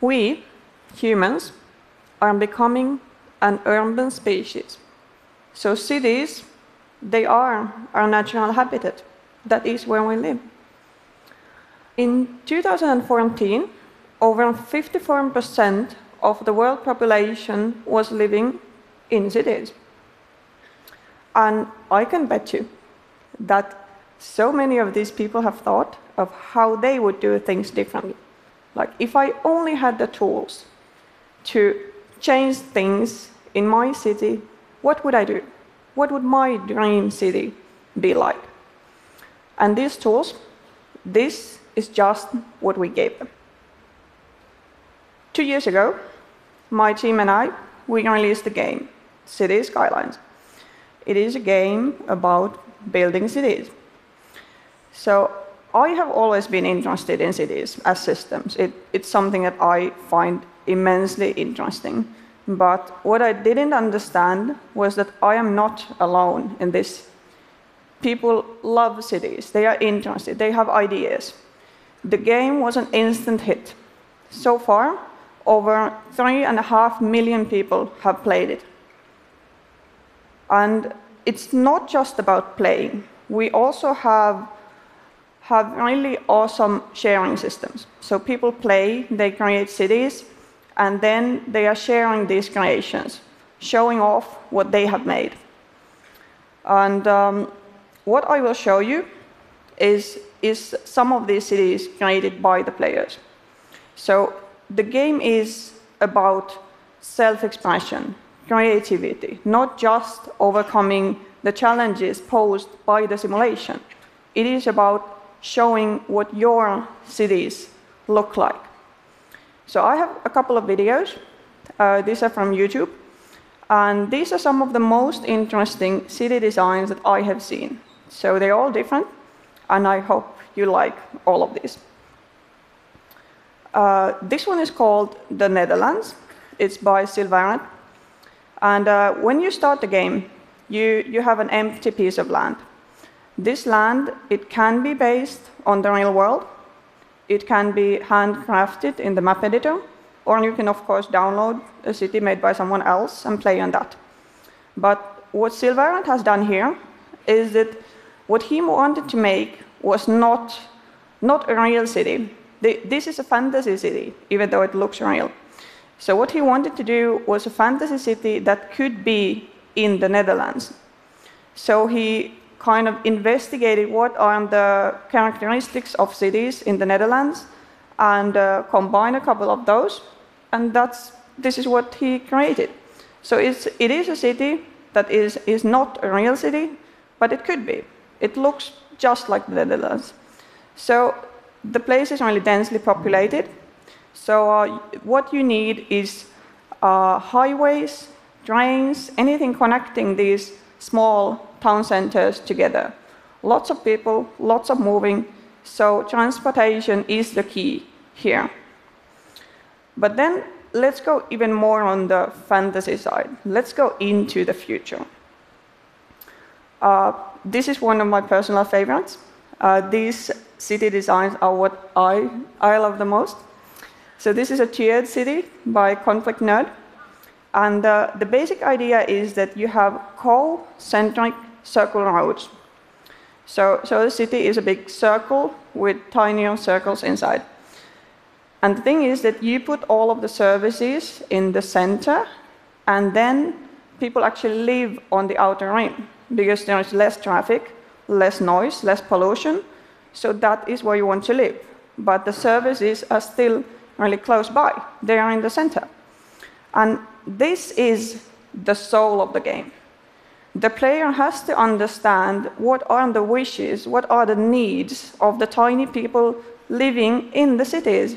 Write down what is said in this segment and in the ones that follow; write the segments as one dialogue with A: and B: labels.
A: We, humans, are becoming an urban species. So cities, they are our natural habitat. That is where we live. In 2014, over 54% of the world population was living in cities. And I can bet you that so many of these people have thought of how they would do things differently. Like, if I only had the tools to change things in my city, what would I do? What would my dream city be like? And these tools, this is just what we gave them. Two years ago, my team and I, we released the game, Cities: Skylines. It is a game about building cities. So I have always been interested in cities as systems. It, it's something that I find immensely interesting. But what I didn't understand was that I am not alone in this. People love cities, they are interested, they have ideas. The game was an instant hit. So far, over three and a half million people have played it. And it's not just about playing. We also have, have really awesome sharing systems. So people play, they create cities, and then they are sharing these creations, showing off what they have made. And um, what I will show you is, is some of these cities created by the players. So the game is about self-expression, creativity, not just overcoming the challenges posed by the simulation. It is about showing what your cities look like. So I have a couple of videos. Uh, these are from YouTube. And these are some of the most interesting city designs that I have seen. So they're all different, and I hope you like all of these. Uh, this one is called The Netherlands. It's by Sylvarant. And uh, when you start the game, you, you have an empty piece of land. This land, it can be based on the real world. It can be handcrafted in the map editor, or you can, of course, download a city made by someone else and play on that. But what Sylvarant has done here is that what he wanted to make was not, not a real city, this is a fantasy city, even though it looks real. So what he wanted to do was a fantasy city that could be in the Netherlands. So he kind of investigated what are the characteristics of cities in the Netherlands and uh, combined a couple of those, and that's, this is what he created. So it's, it is a city that is, is not a real city, but it could be. It looks just like the Netherlands. So the place is really densely populated. So uh, what you need is uh, highways, trains, anything connecting these small town centers together. Lots of people, lots of moving, so transportation is the key here. But then let's go even more on the fantasy side. Let's go into the future. Uh, this is one of my personal favorites. Uh, these city designs are what I, I love the most. So this is a tiered city by Conflict Nerd. And uh, the basic idea is that you have concentric circle roads. So, so the city is a big circle with tinier circles inside. And the thing is that you put all of the services in the center, and then people actually live on the outer ring because there is less traffic, less noise, less pollution, so that is where you want to live. But the services are still really close by. They are in the center. And this is the soul of the game. The player has to understand what are the wishes, what are the needs of the tiny people living in the cities.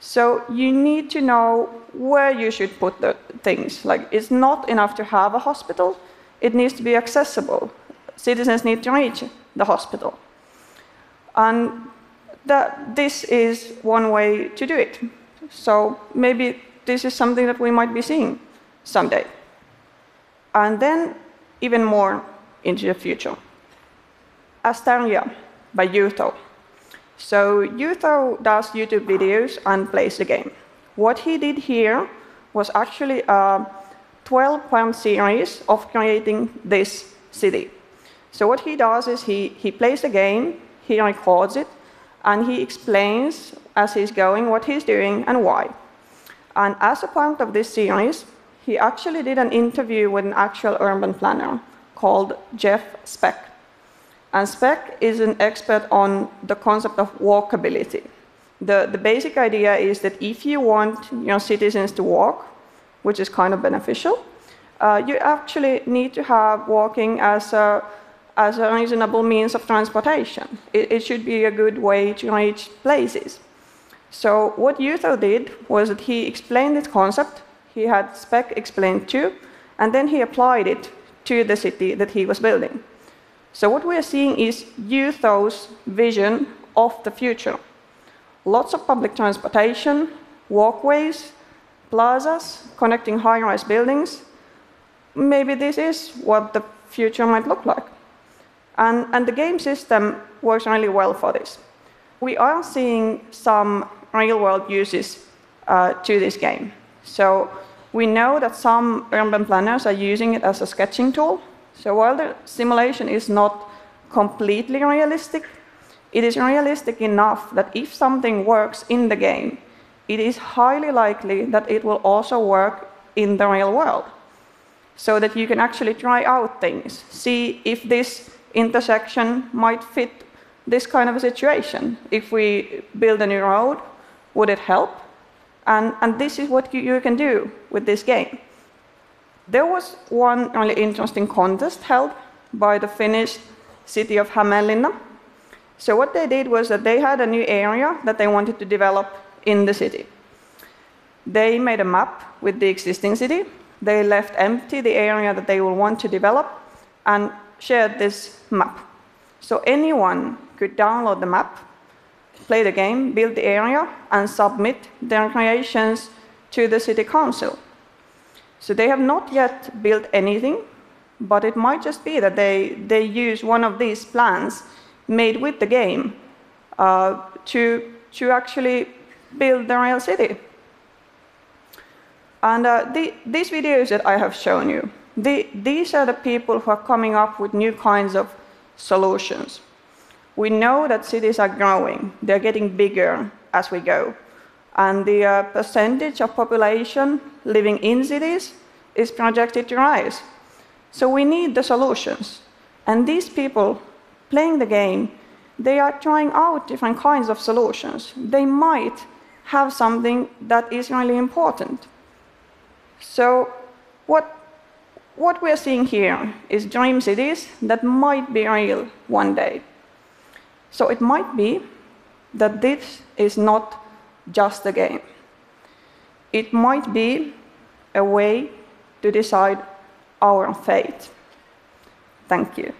A: So you need to know where you should put the things. Like, it's not enough to have a hospital, it needs to be accessible. Citizens need to reach the hospital. And that this is one way to do it. So maybe this is something that we might be seeing someday. And then even more into the future. Astaria by Youtho. So Youtho does YouTube videos and plays the game. What he did here was actually a 12 poem series of creating this city. So what he does is he, he plays the game, he records it, and he explains as he's going what he's doing and why. And as a part of this series, he actually did an interview with an actual urban planner called Jeff Speck. And Speck is an expert on the concept of walkability. The, the basic idea is that if you want your citizens to walk, which is kind of beneficial, uh, you actually need to have walking as a, as a reasonable means of transportation. It, it should be a good way to reach places. So what Youtho did was that he explained this concept, he had Speck explained to, and then he applied it to the city that he was building. So what we are seeing is Youtho's vision of the future. Lots of public transportation, walkways, plazas, connecting high-rise buildings. Maybe this is what the future might look like. And, and the game system works really well for this. We are seeing some real-world uses uh, to this game. So we know that some urban planners are using it as a sketching tool. So while the simulation is not completely realistic, it is realistic enough that if something works in the game, it is highly likely that it will also work in the real world. So that you can actually try out things, see if this intersection might fit this kind of a situation. If we build a new road, would it help? And, and this is what you, you can do with this game. There was one really interesting contest held by the Finnish city of Hämeenlinna. So what they did was that they had a new area that they wanted to develop in the city. They made a map with the existing city. They left empty the area that they will want to develop and shared this map. So anyone could download the map, play the game, build the area, and submit their creations to the city council. So they have not yet built anything, but it might just be that they, they use one of these plans made with the game uh, to, to actually build the real city. And uh, the, these videos that I have shown you, the, these are the people who are coming up with new kinds of solutions. We know that cities are growing, they're getting bigger as we go. And the uh, percentage of population living in cities is projected to rise. So we need the solutions. And these people playing the game, they are trying out different kinds of solutions. They might have something that is really important. So what, what we're seeing here is dream cities that might be real one day. So it might be that this is not just a game. It might be a way to decide our fate. Thank you.